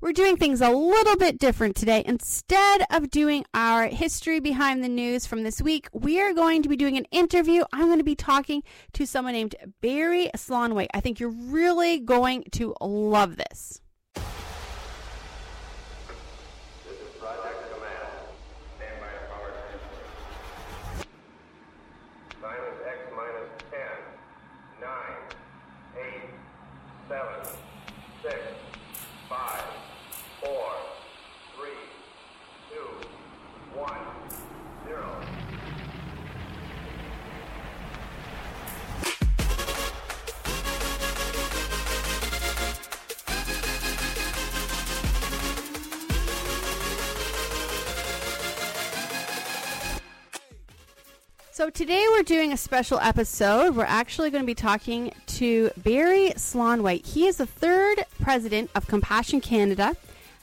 we're doing things a little bit different today. Instead of doing our history behind the news from this week, we are going to be doing an interview. I'm going to be talking to someone named Barry Slaunwhite. I think you're really going to love this. So today we're doing a special episode. We're actually going to be talking to Barry Slaunwhite. He is the third president of Compassion Canada.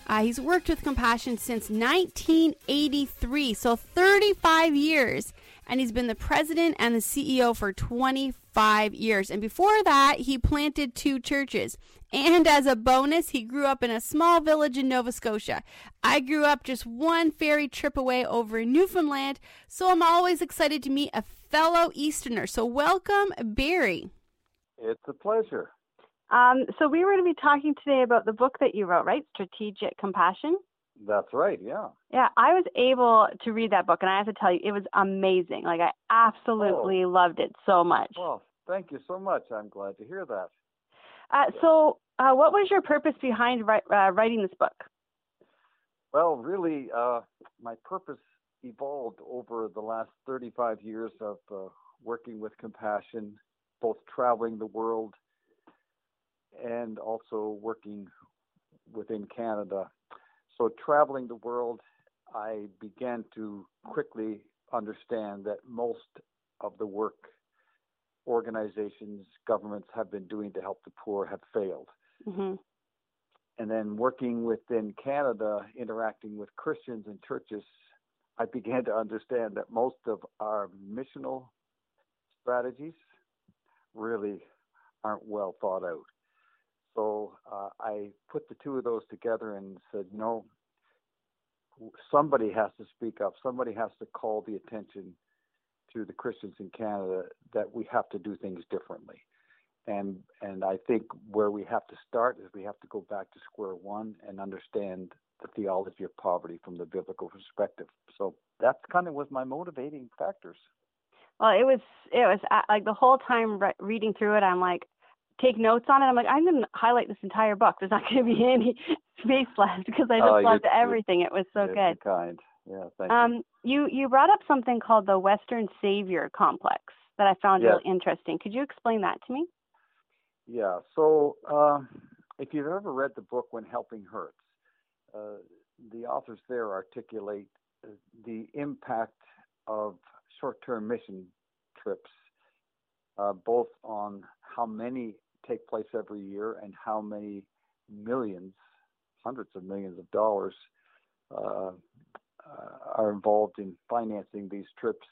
Uh, he's worked with Compassion since 1983, so 35 years, and he's been the president and the CEO for 25 years. And before that, he planted two churches. And as a bonus, he grew up in a small village in Nova Scotia. I grew up just one ferry trip away over in Newfoundland, so I'm always excited to meet a fellow Easterner. So, welcome, Barry. It's a pleasure. Um, so, we were going to be talking today about the book that you wrote, right? Strategic Compassion. That's right, yeah. Yeah, I was able to read that book, and I have to tell you, it was amazing. Like, I absolutely oh. loved it so much. Well, thank you so much. I'm glad to hear that. Uh, so, uh, what was your purpose behind uh, writing this book? Well, really, uh, my purpose evolved over the last 35 years of uh, working with compassion, both traveling the world and also working within Canada. So, traveling the world, I began to quickly understand that most of the work organizations, governments have been doing to help the poor have failed. Mm-hmm. And then working within Canada, interacting with Christians and churches, I began to understand that most of our missional strategies really aren't well thought out. So uh, I put the two of those together and said, no, somebody has to speak up. Somebody has to call the attention to the Christians in Canada that we have to do things differently. And and I think where we have to start is we have to go back to square one and understand the theology of poverty from the biblical perspective. So that's kind of was my motivating factors. Well, it was it was like the whole time re- reading through it, I'm like, take notes on it. I'm like, I'm going to highlight this entire book. There's not going to be any space left because I just uh, loved everything. It was so good. Kind. Yeah, thank um, you. You you brought up something called the Western Savior Complex that I found yes. really interesting. Could you explain that to me? Yeah. So uh, if you've ever read the book When Helping Hurts, uh, the authors there articulate uh, the impact of short-term mission trips, uh, both on how many take place every year and how many millions, hundreds of millions of dollars uh, uh, are involved in financing these trips.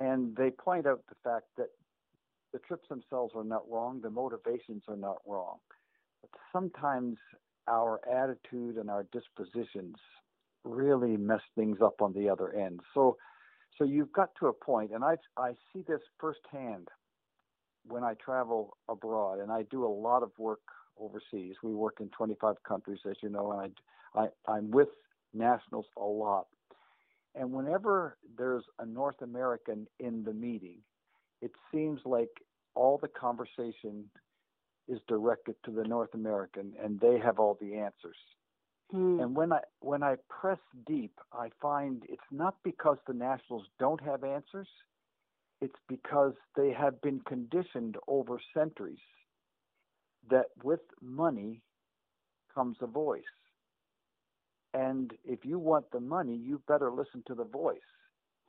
And they point out the fact that the trips themselves are not wrong, the motivations are not wrong. But sometimes our attitude and our dispositions really mess things up on the other end. So so you've got to a point, and I I see this firsthand when I travel abroad, and I do a lot of work overseas. We work in 25 countries, as you know, and I, I I'm with nationals a lot. And whenever there's a North American in the meeting, it seems like all the conversation is directed to the North American and they have all the answers. Hmm. And when I when I press deep, I find it's not because the nationals don't have answers, it's because they have been conditioned over centuries that with money comes a voice. And if you want the money, you better listen to the voice.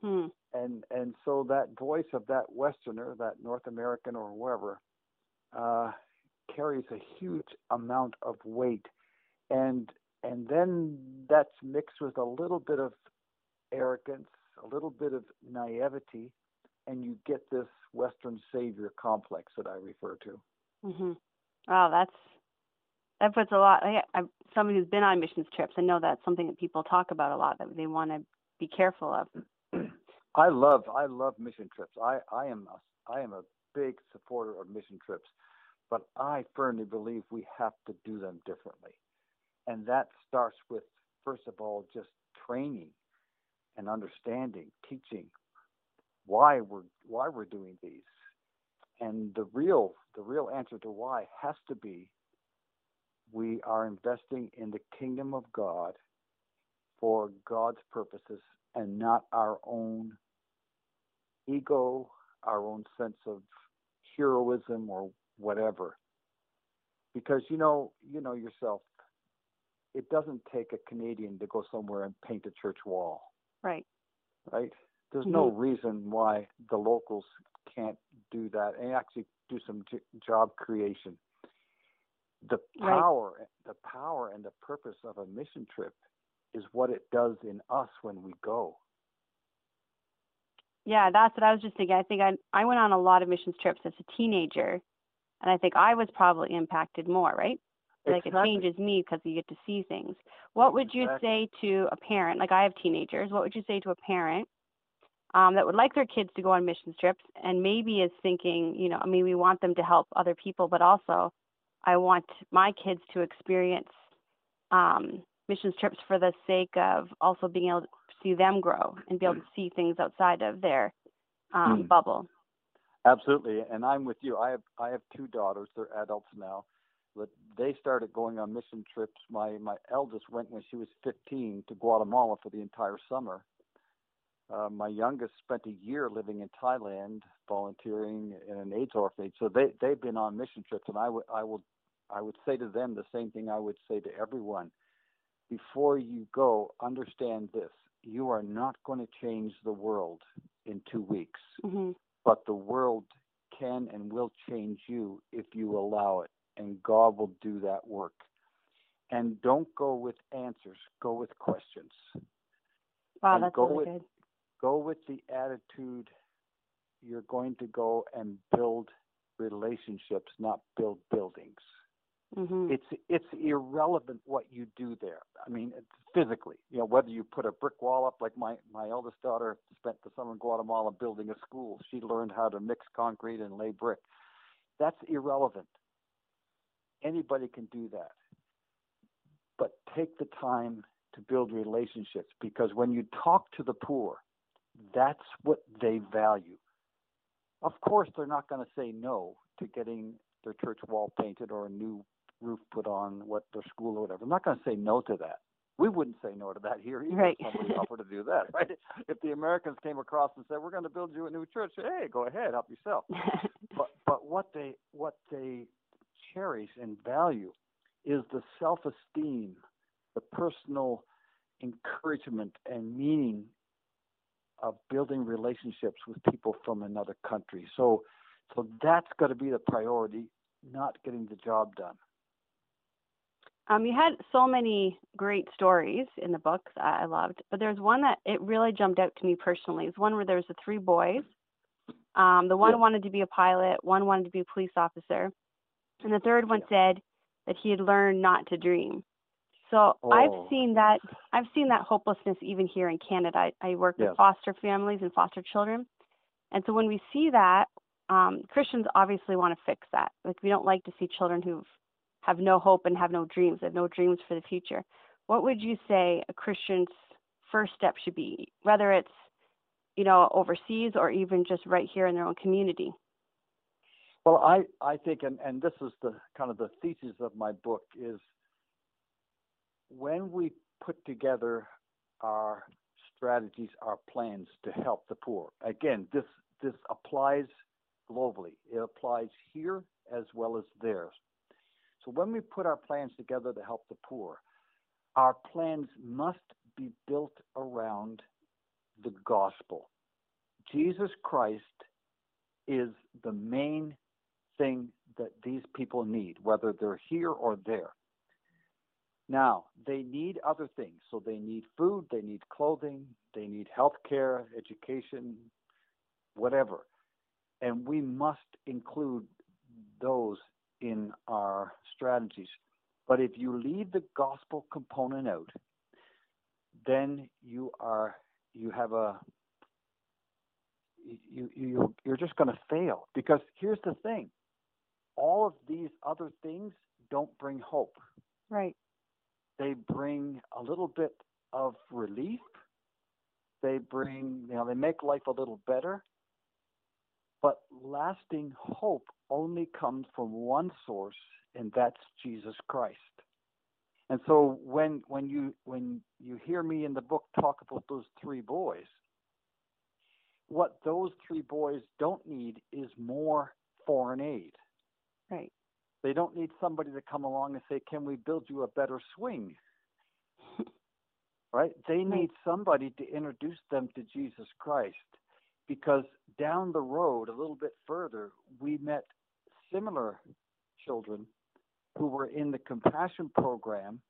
Hmm. And and so that voice of that Westerner, that North American or whoever, uh, carries a huge amount of weight, and and then that's mixed with a little bit of arrogance, a little bit of naivety, and you get this Western savior complex that I refer to. Mm-hmm. Wow, that's that puts a lot. I, I'm somebody who's been on missions trips. I know that's something that people talk about a lot that they want to be careful of. I love I love mission trips. I I am a, I am a big supporter of mission trips, but I firmly believe we have to do them differently, and that starts with first of all just training and understanding, teaching why we're why we're doing these, and the real the real answer to why has to be we are investing in the kingdom of God for God's purposes and not our own ego, our own sense of heroism or whatever. Because you know, you know yourself, it doesn't take a Canadian to go somewhere and paint a church wall. Right. Right? There's mm-hmm. no reason why the locals can't do that and actually do some j- job creation. The power, right. the power and the purpose of a mission trip is what it does in us when we go. Yeah, that's what I was just thinking. I think I I went on a lot of missions trips as a teenager, and I think I was probably impacted more, right? Like exactly. it changes me because you get to see things. What would you exactly. say to a parent? Like I have teenagers. What would you say to a parent um, that would like their kids to go on missions trips and maybe is thinking, you know, I mean, we want them to help other people, but also I want my kids to experience um, missions trips for the sake of also being able to see them grow and be able to see things outside of their um, mm. bubble. Absolutely, and I'm with you. I have I have two daughters. They're adults now, but they started going on mission trips. My my eldest went when she was 15 to Guatemala for the entire summer. Uh, my youngest spent a year living in Thailand, volunteering in an AIDS orphanage. So they they've been on mission trips, and I would I will I would say to them the same thing I would say to everyone. Before you go, understand this: you are not going to change the world in two weeks, mm-hmm. but the world can and will change you if you allow it, and God will do that work. And don't go with answers; go with questions. Wow, and that's go really with, good. Go with the attitude you're going to go and build relationships, not build buildings. Mm-hmm. It's it's irrelevant what you do there. I mean, physically, you know, whether you put a brick wall up, like my my eldest daughter spent the summer in Guatemala building a school. She learned how to mix concrete and lay brick. That's irrelevant. Anybody can do that, but take the time to build relationships because when you talk to the poor, that's what they value. Of course, they're not going to say no to getting their church wall painted or a new roof put on what their school or whatever. I'm not going to say no to that. We wouldn't say no to that here either. Right. If somebody offered to do that, right? If the Americans came across and said, "We're going to build you a new church," hey, go ahead, help yourself. but but what they what they cherish and value is the self-esteem, the personal encouragement and meaning of building relationships with people from another country. So so that's got to be the priority, not getting the job done. Um, you had so many great stories in the book that I loved, but there's one that it really jumped out to me personally. It's one where there's the three boys. Um, the one yeah. wanted to be a pilot, one wanted to be a police officer, and the third one yeah. said that he had learned not to dream. So oh. I've seen that. I've seen that hopelessness even here in Canada. I, I work yes. with foster families and foster children, and so when we see that, um, Christians obviously want to fix that. Like we don't like to see children who've have no hope and have no dreams, have no dreams for the future. What would you say a Christian's first step should be, whether it's you know overseas or even just right here in their own community? Well, I I think, and and this is the kind of the thesis of my book is when we put together our strategies, our plans to help the poor. Again, this this applies globally. It applies here as well as there. So when we put our plans together to help the poor, our plans must be built around the gospel. Jesus Christ is the main thing that these people need, whether they're here or there. Now, they need other things. So they need food, they need clothing, they need health care, education, whatever. And we must include those in our strategies. But if you leave the gospel component out, then you are you have a you you you're just going to fail because here's the thing all of these other things don't bring hope right they bring a little bit of relief they bring you know they make life a little better but lasting hope only comes from one source and that's Jesus Christ and so when when you when you hear me in the book talk about those three boys what those three boys don't need is more foreign aid. Right. They don't need somebody to come along and say, "Can we build you a better swing?" right? They need somebody to introduce them to Jesus Christ because down the road a little bit further, we met similar children who were in the compassion program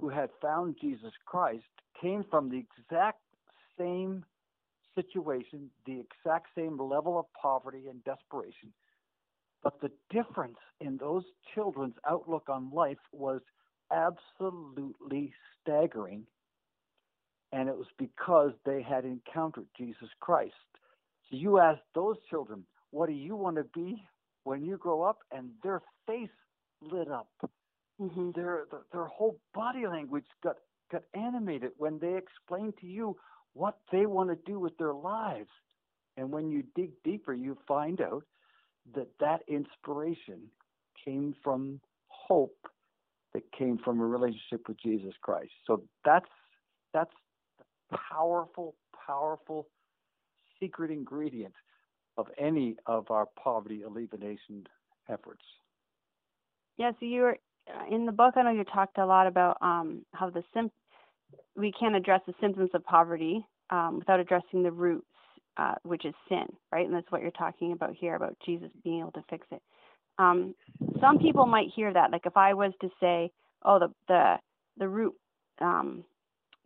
who had found Jesus Christ came from the exact same situation, the exact same level of poverty and desperation. But the difference in those children's outlook on life was absolutely staggering. And it was because they had encountered Jesus Christ. So you ask those children, what do you want to be when you grow up? And their face lit up. Mm-hmm. Their, their their whole body language got got animated when they explained to you what they want to do with their lives. And when you dig deeper, you find out that that inspiration came from hope that came from a relationship with Jesus Christ. So that's that's the powerful, powerful secret ingredient of any of our poverty alleviation efforts. Yeah, so you were uh, in the book. I know you talked a lot about um, how the sim- we can't address the symptoms of poverty um, without addressing the roots, uh, which is sin, right? And that's what you're talking about here about Jesus being able to fix it. Um, some people might hear that, like if I was to say, "Oh, the the the root um,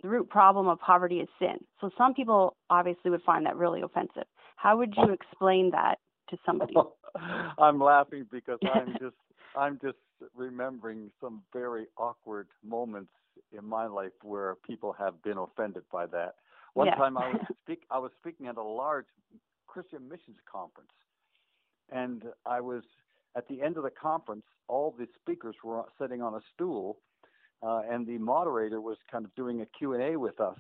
the root problem of poverty is sin," so some people obviously would find that really offensive. How would you explain that to somebody? I'm laughing because I'm just I'm just remembering some very awkward moments in my life where people have been offended by that. One yeah. time I was speak I was speaking at a large Christian missions conference, and I was at the end of the conference. All the speakers were sitting on a stool, uh, and the moderator was kind of doing a Q and A with us.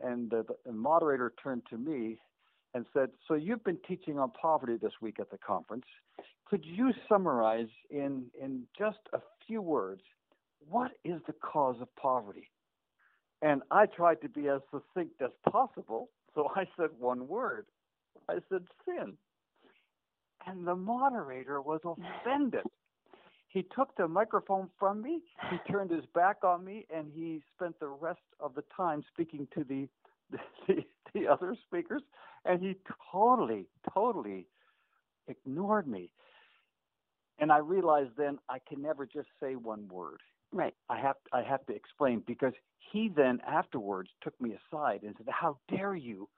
And the, the moderator turned to me and said, "So you've been teaching on poverty this week at the conference. Could you summarize in in just a few words what is the cause of poverty?" And I tried to be as succinct as possible, so I said one word. I said sin. And the moderator was offended. He took the microphone from me, he turned his back on me, and he spent the rest of the time speaking to the the, the other speakers, and he totally, totally ignored me. And I realized then I can never just say one word. Right. I have I have to explain because he then afterwards took me aside and said, "How dare you?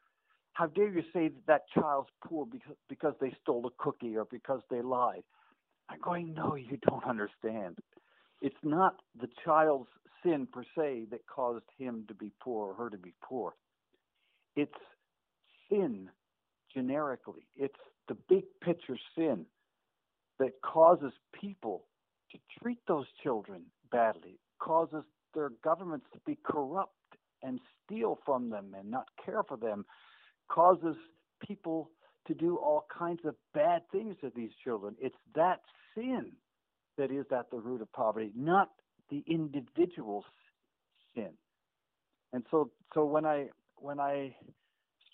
How dare you say that that child's poor because because they stole a cookie or because they lied?" I'm going, "No, you don't understand. It's not the child's sin per se that caused him to be poor or her to be poor. It's sin generically. It's the big picture sin that causes people to treat those children badly, causes their governments to be corrupt and steal from them and not care for them, causes people to do all kinds of bad things to these children. It's that sin that is at the root of poverty, not the individual's sin. And so, so when I when I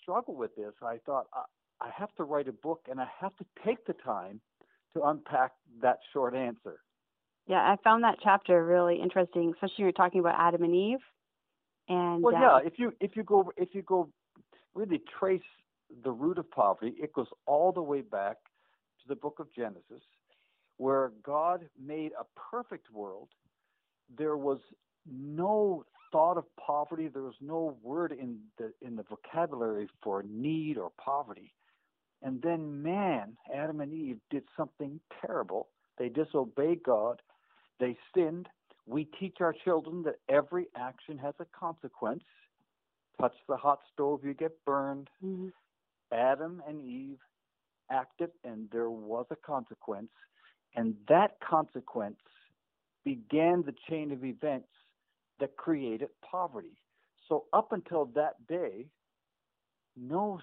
struggle with this, I thought I, I have to write a book and I have to take the time to unpack that short answer. Yeah, I found that chapter really interesting, especially when you're talking about Adam and Eve. And well, uh, yeah, if you if you go if you go really trace the root of poverty, it goes all the way back to the book of Genesis, where God made a perfect world. There was no thought of poverty. There was no word in the in the vocabulary for need or poverty. And then man, Adam and Eve, did something terrible. They disobeyed God. They sinned. we teach our children that every action has a consequence. Touch the hot stove, you get burned. Mm-hmm. Adam and Eve acted, and there was a consequence. And that consequence began the chain of events that created poverty. So up until that day, no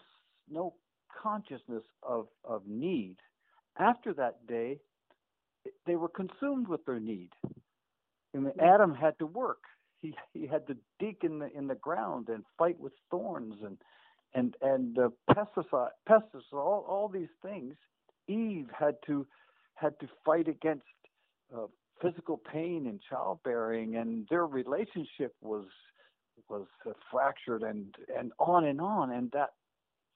no consciousness of, of need. After that day, they were consumed with their need. And mean, Adam had to work. He he had to dig in the in the ground and fight with thorns and and and uh, pesticide pesticides all all these things. Eve had to had to fight against uh, physical pain and childbearing, and their relationship was was uh, fractured and and on and on, and that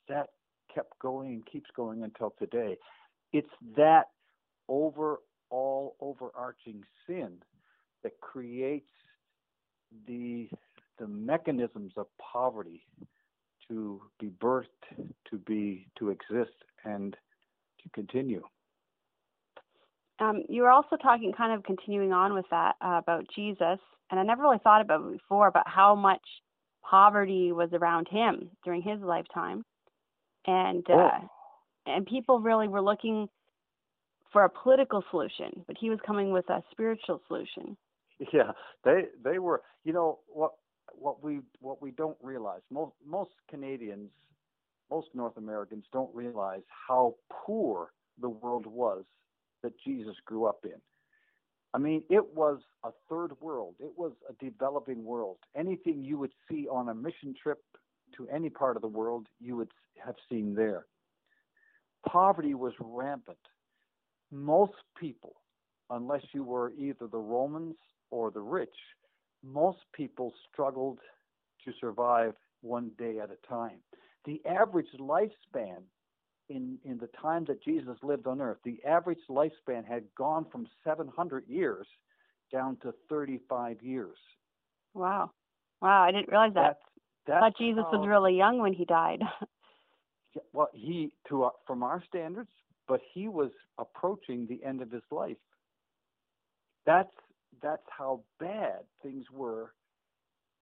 that kept going and keeps going until today. It's that over all overarching sin that creates the the mechanisms of poverty to be birthed, to be to exist, and to continue. Um, you were also talking, kind of continuing on with that uh, about Jesus, and I never really thought about it before, about how much poverty was around him during his lifetime, and uh, oh. and people really were looking for a political solution, but he was coming with a spiritual solution. Yeah, they they were. You know what what we what we don't realize most most Canadians, most North Americans don't realize how poor the world was that Jesus grew up in. I mean, it was a third world. It was a developing world. Anything you would see on a mission trip to any part of the world, you would have seen there. Poverty was rampant. Most people, unless you were either the Romans or the rich, most people struggled to survive one day at a time. The average lifespan in, in the time that Jesus lived on earth, the average lifespan had gone from 700 years down to 35 years. Wow. Wow, I didn't realize that. That's, that's I thought Jesus was really young when he died. well, he, to uh, from our standards, but he was approaching the end of his life. That's that's how bad things were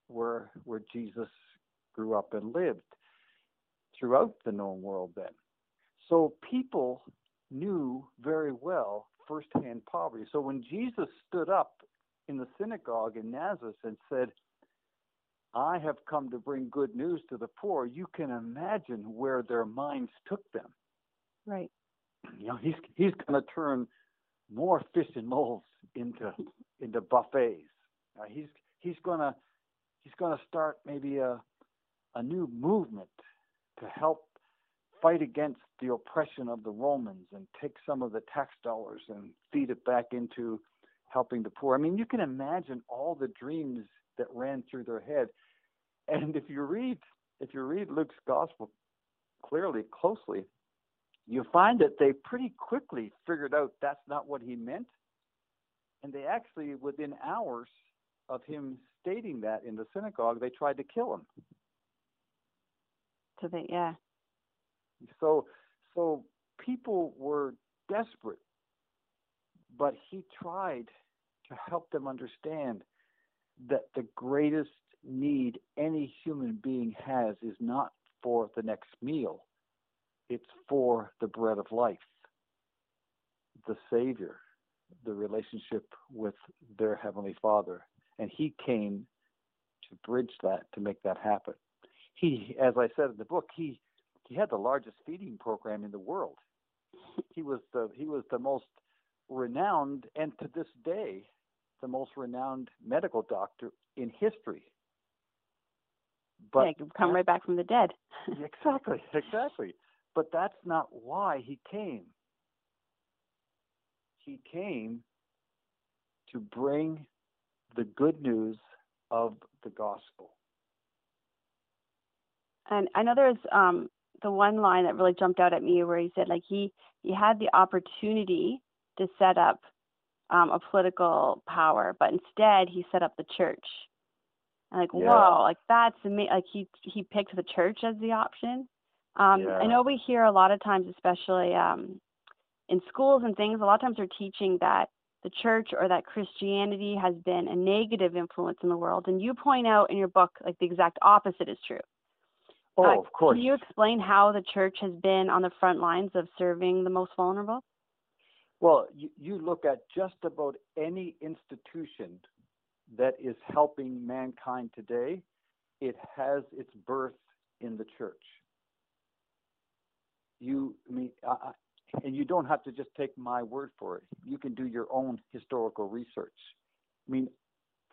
where where Jesus grew up and lived throughout the known world then. So people knew very well firsthand poverty. So when Jesus stood up in the synagogue in Nazareth and said, I have come to bring good news to the poor, you can imagine where their minds took them. Right. You know, he's he's going to turn more fish and moles into into buffets. Uh, he's he's going to he's going to start maybe a a new movement to help fight against the oppression of the Romans and take some of the tax dollars and feed it back into helping the poor. I mean, you can imagine all the dreams that ran through their head. And if you read if you read Luke's gospel clearly closely, you find that they pretty quickly figured out that's not what he meant. And they actually within hours of him stating that in the synagogue, they tried to kill him. So they yeah. So, so people were desperate, but he tried to help them understand that the greatest need any human being has is not for the next meal, it's for the bread of life, the Savior, the relationship with their Heavenly Father. And he came to bridge that, to make that happen. He, as I said in the book, he he had the largest feeding program in the world. He was the he was the most renowned and to this day the most renowned medical doctor in history. But yeah, come right back from the dead. exactly, exactly. But that's not why he came. He came to bring the good news of the gospel. And I know there's um, the one line that really jumped out at me where he said like he he had the opportunity to set up um, a political power, but instead he set up the church. And like, yeah. whoa, like that's amazing. Like he he picked the church as the option. Um, yeah. I know we hear a lot of times, especially um, in schools and things, a lot of times they're teaching that the church or that Christianity has been a negative influence in the world. And you point out in your book, like the exact opposite is true. Oh, uh, of course. Can you explain how the church has been on the front lines of serving the most vulnerable? Well, you, you look at just about any institution that is helping mankind today, it has its birth in the church. You I mean, uh, and you don't have to just take my word for it. You can do your own historical research. I mean,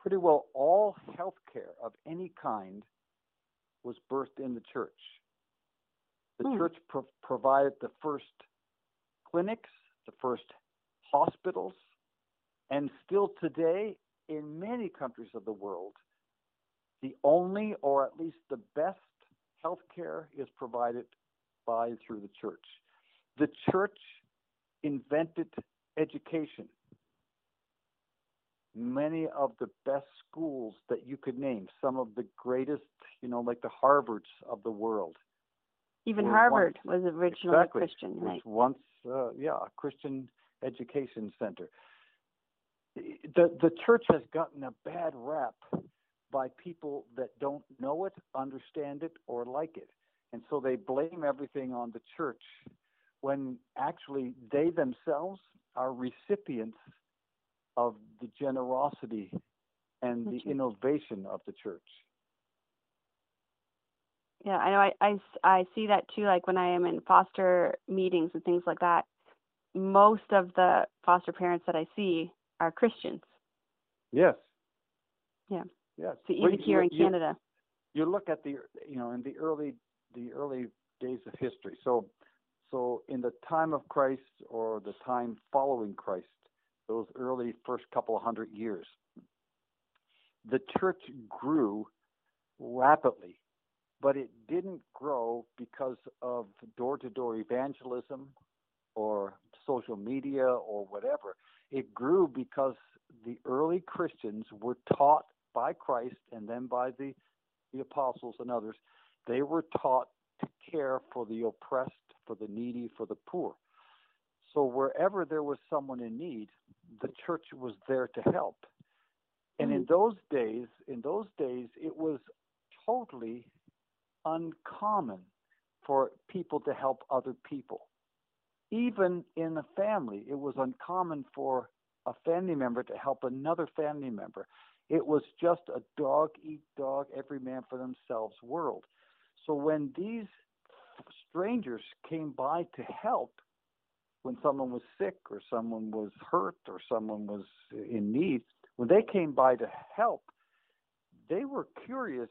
pretty well all healthcare of any kind was birthed in the church. The hmm. church pro- provided the first clinics, the first hospitals, and still today, in many countries of the world, the only or at least the best health care is provided by through the church. The church invented education. Many of the best schools that you could name, some of the greatest, you know, like the Harvards of the world. Even Harvard once, was originally exactly, Christian, right? once, uh, yeah, a Christian education center. The the church has gotten a bad rap by people that don't know it, understand it, or like it. And so they blame everything on the church when actually they themselves are recipients of the generosity and the innovation of the church. Yeah, I know. I, I, I see that too. Like when I am in foster meetings and things like that, most of the foster parents that I see are Christians. Yes. Yeah. Yes. So even well, here you, in Canada. You look at the you know in the early the early days of history. So so in the time of Christ or the time following Christ, those early first couple of hundred years, the church grew rapidly, but it didn't grow because of door to door evangelism or social media or whatever. It grew because the early Christians were taught by Christ and then by the, the apostles and others, they were taught to care for the oppressed, for the needy, for the poor. So wherever there was someone in need, the church was there to help. And in mm-hmm. those days, in those days, it was totally uncommon for people to help other people even in a family, it was uncommon for a family member to help another family member. It was just a dog eat dog, every man for themselves world. So when these strangers came by to help, when someone was sick or someone was hurt or someone was in need, when they came by to help, they were curious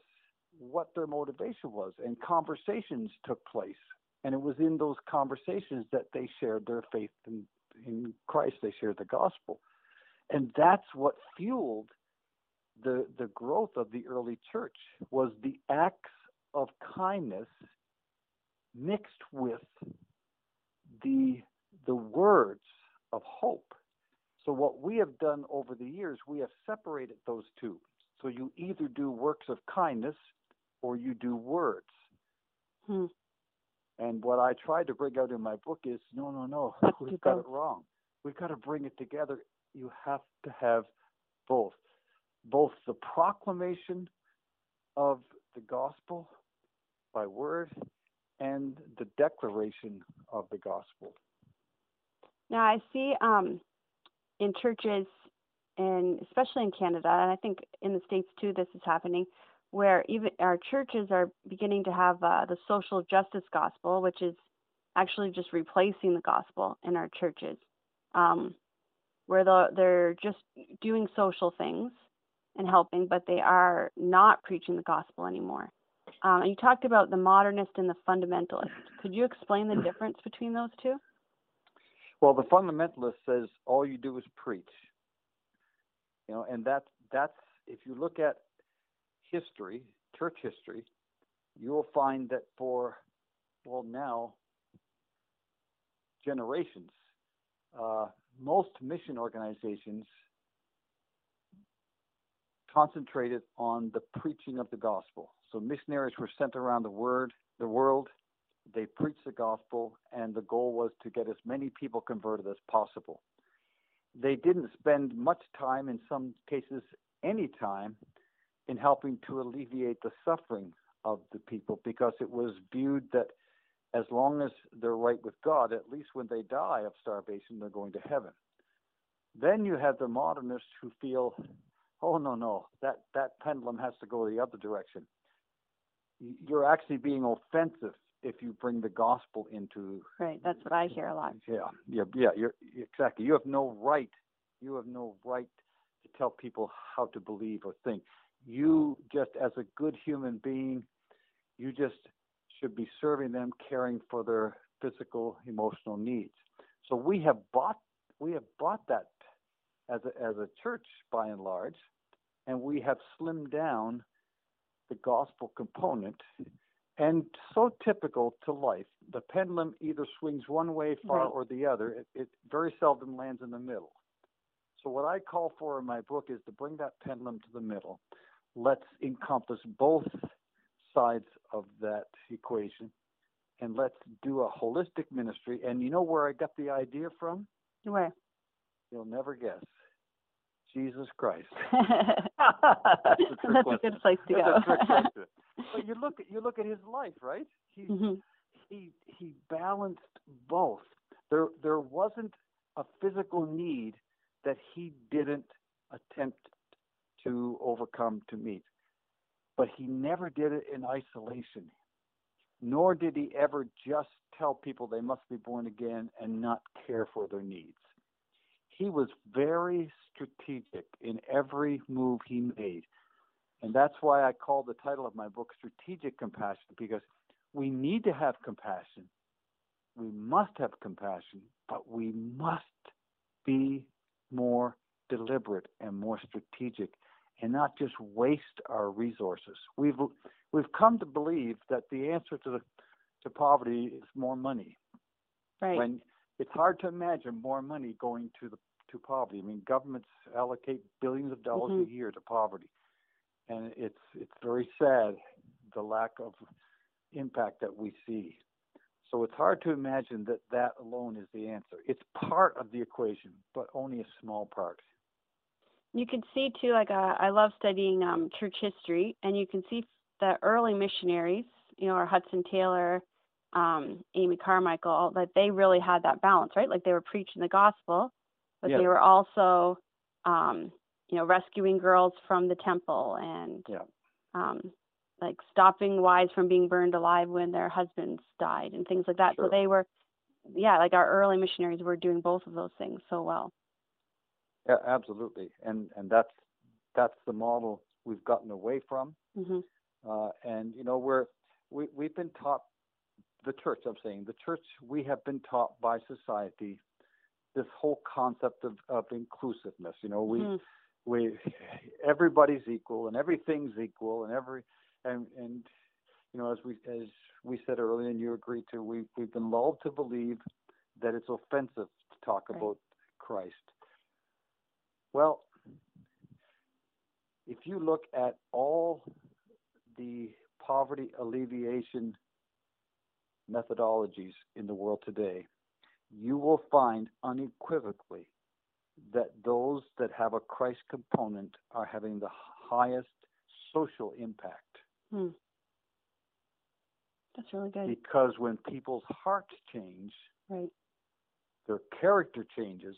what their motivation was, and conversations took place. And it was in those conversations that they shared their faith in, in Christ. They shared the gospel. And that's what fueled the, the growth of the early church was the acts of kindness mixed with the, the words of hope. So what we have done over the years, we have separated those two. So you either do works of kindness or you do words. Hmm. And what I tried to bring out in my book is no, no, no, we've got it wrong. We've got to bring it together. You have to have both, both the proclamation of the gospel by word and the declaration of the gospel. Now I see um, in churches, and especially in Canada, and I think in the states too, this is happening where even our churches are beginning to have uh, the social justice gospel, which is actually just replacing the gospel in our churches, um, where the, they're just doing social things and helping, but they are not preaching the gospel anymore. Um, you talked about the modernist and the fundamentalist. Could you explain the difference between those two? Well, the fundamentalist says all you do is preach. You know, and that's that's if you look at history, church history, you will find that for, well, now, generations, uh, most mission organizations concentrated on the preaching of the gospel. So missionaries were sent around the word, the world. They preached the gospel, and the goal was to get as many people converted as possible. they didn't spend much time, in some cases, any time, in helping to alleviate the suffering of the people because it was viewed that as long as they're right with God, at least when they die of starvation, they're going to heaven. Then you have the modernists who feel, oh no no, that that pendulum has to go the other direction. You're actually being offensive if you bring the gospel into. Right, that's what I hear a lot. Yeah, yeah, yeah. You're exactly. You have no right. You have no right to tell people how to believe or think. You just, as a good human being, you just should be serving them, caring for their physical, emotional needs. So we have bought we have bought that as a, as a church by and large, and we have slimmed down the gospel component. And so typical to life, the pendulum either swings one way far right. or the other. It, it very seldom lands in the middle. So what I call for in my book is to bring that pendulum to the middle. Let's encompass both sides of that equation and let's do a holistic ministry. And you know where I got the idea from? Where? You'll never guess. Jesus Christ. That's, a, That's a, good place to go. but you look at you look at his life, right? He mm-hmm. he he balanced both. There there wasn't a physical need that he didn't attempt to overcome to meet. But he never did it in isolation, nor did he ever just tell people they must be born again and not care for their needs he was very strategic in every move he made. And that's why I call the title of my book Strategic Compassion, because we need to have compassion. We must have compassion, but we must be more deliberate and more strategic and not just waste our resources. We've we've come to believe that the answer to the, to poverty is more money. Right. When it's hard to imagine more money going to the to poverty. I mean, governments allocate billions of dollars mm-hmm. a year to poverty, and it's it's very sad the lack of impact that we see. So it's hard to imagine that that alone is the answer. It's part of the equation, but only a small part. You can see too, like uh, I love studying um, church history, and you can see the early missionaries, you know, our Hudson Taylor, um, Amy Carmichael, that they really had that balance, right? Like they were preaching the gospel, but they were also, um, you know, rescuing girls from the temple and yeah. um, like stopping wives from being burned alive when their husbands died and things like that. Sure. So they were, yeah, like our early missionaries were doing both of those things so well. Yeah, absolutely, and and that's that's the model we've gotten away from. Mm-hmm. Uh, and you know we're we we've been taught the church. I'm saying the church. We have been taught by society this whole concept of, of inclusiveness. You know, we mm. we everybody's equal and everything's equal and every and and you know as we as we said earlier and you agreed to, we we've been lulled to believe that it's offensive to talk right. about Christ. Well, if you look at all the poverty alleviation methodologies in the world today, you will find unequivocally that those that have a Christ component are having the highest social impact. Hmm. That's really good. Because when people's hearts change, right. their character changes,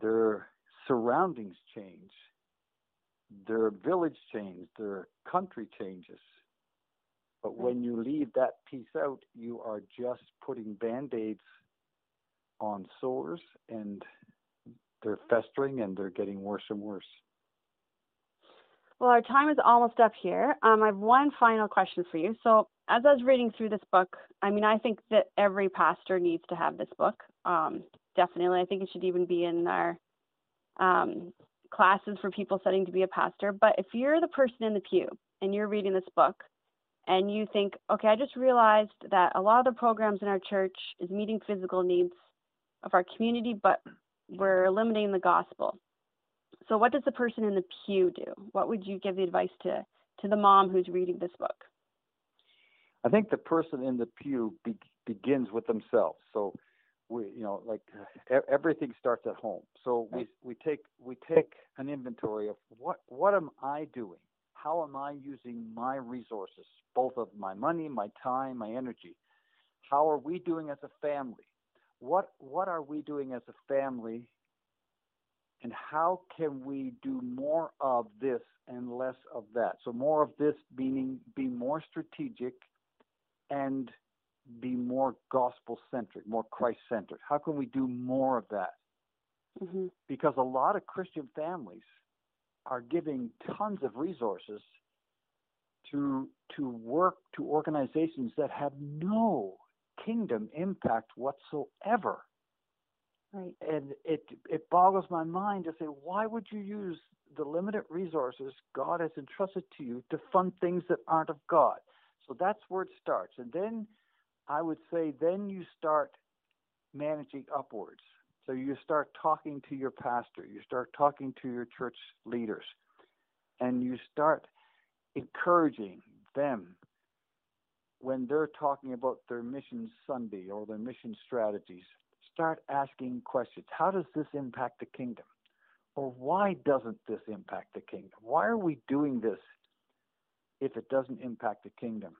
their surroundings change, their village changes, their country changes. But when you leave that piece out, you are just putting band aids on sores and they're festering and they're getting worse and worse. Well, our time is almost up here. Um, I have one final question for you. So, as I was reading through this book, I mean, I think that every pastor needs to have this book. Um, definitely. I think it should even be in our um, classes for people studying to be a pastor. But if you're the person in the pew and you're reading this book, and you think, okay, I just realized that a lot of the programs in our church is meeting physical needs of our community, but we're eliminating the gospel. So, what does the person in the pew do? What would you give the advice to to the mom who's reading this book? I think the person in the pew be- begins with themselves. So, we you know like everything starts at home so we we take we take an inventory of what what am i doing how am i using my resources both of my money my time my energy how are we doing as a family what what are we doing as a family and how can we do more of this and less of that so more of this meaning be more strategic and be more gospel centric, more Christ centered? How can we do more of that? Mm-hmm. Because a lot of Christian families are giving tons of resources to to work to organizations that have no kingdom impact whatsoever. Right. And it it boggles my mind to say, why would you use the limited resources God has entrusted to you to fund things that aren't of God? So that's where it starts. And then I would say then you start managing upwards. So you start talking to your pastor, you start talking to your church leaders, and you start encouraging them when they're talking about their mission Sunday or their mission strategies. Start asking questions. How does this impact the kingdom? Or why doesn't this impact the kingdom? Why are we doing this if it doesn't impact the kingdom?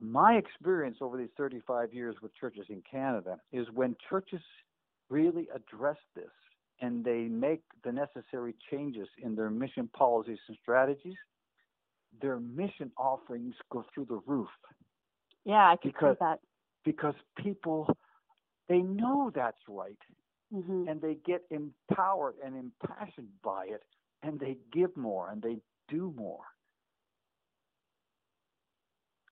my experience over these 35 years with churches in Canada is when churches really address this and they make the necessary changes in their mission policies and strategies, their mission offerings go through the roof. Yeah, I can because, see that. Because people, they know that's right, mm-hmm. and they get empowered and impassioned by it, and they give more and they do more.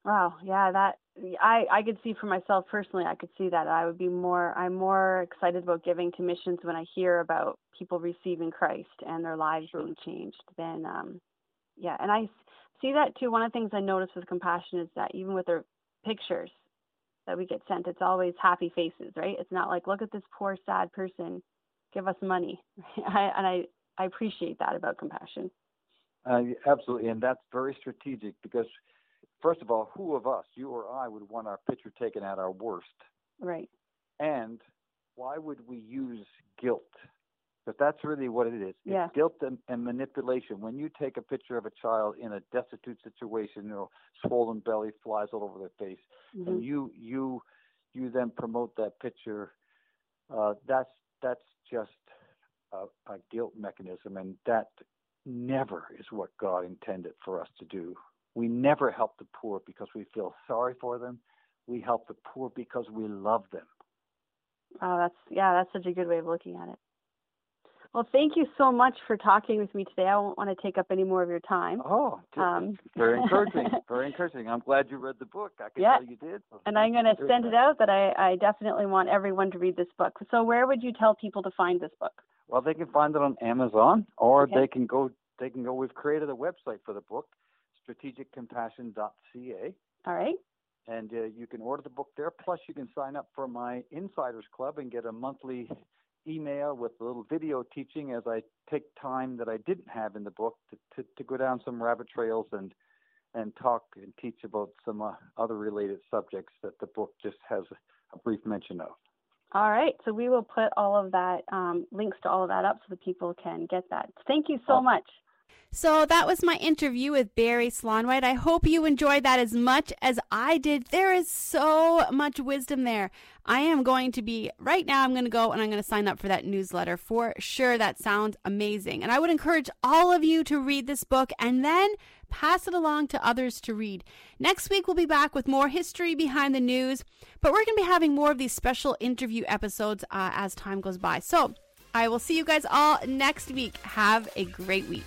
Wow, yeah, that I I could see for myself personally. I could see that I would be more. I'm more excited about giving to missions when I hear about people receiving Christ and their lives sure. being changed. Than um, yeah, and I see that too. One of the things I notice with compassion is that even with their pictures that we get sent, it's always happy faces, right? It's not like look at this poor sad person, give us money. I, and I I appreciate that about compassion. Uh, absolutely, and that's very strategic because first of all, who of us, you or I, would want our picture taken at our worst? Right. And why would we use guilt? Because that's really what it is. Yeah. It's guilt and, and, manipulation. When you take a picture of a child in a destitute situation, you know, swollen belly, flies all over their face, mm-hmm. and you you you then promote that picture, uh, that's that's just a, a guilt mechanism, and that never is what God intended for us to do. We never help the poor because we feel sorry for them. We help the poor because we love them. Oh, that's yeah, that's such a good way of looking at it. Well, thank you so much for talking with me today. I won't want to take up any more of your time. Oh, um, very encouraging. very encouraging. I'm glad you read the book. I can yeah. tell you did. and I'm going to send it out that I, I definitely want everyone to read this book. So, where would you tell people to find this book? Well, they can find it on Amazon, or okay. they can go. They can go. We've created a website for the book strategiccompassion.ca. All right. And uh, you can order the book there. Plus, you can sign up for my Insiders Club and get a monthly email with a little video teaching as I take time that I didn't have in the book to, to, to go down some rabbit trails and and talk and teach about some uh, other related subjects that the book just has a brief mention of. All right, so we will put all of that um, links to all of that up so that people can get that. Thank you so much. So that was my interview with Barry Slaunwhite. I hope you enjoyed that as much as I did. There is so much wisdom there. I am going to be, right now, I'm going to go and I'm going to sign up for that newsletter for sure. That sounds amazing. And I would encourage all of you to read this book and then pass it along to others to read. Next week, we'll be back with more history behind the news, but we're going to be having more of these special interview episodes uh, as time goes by. So I will see you guys all next week. Have a great week.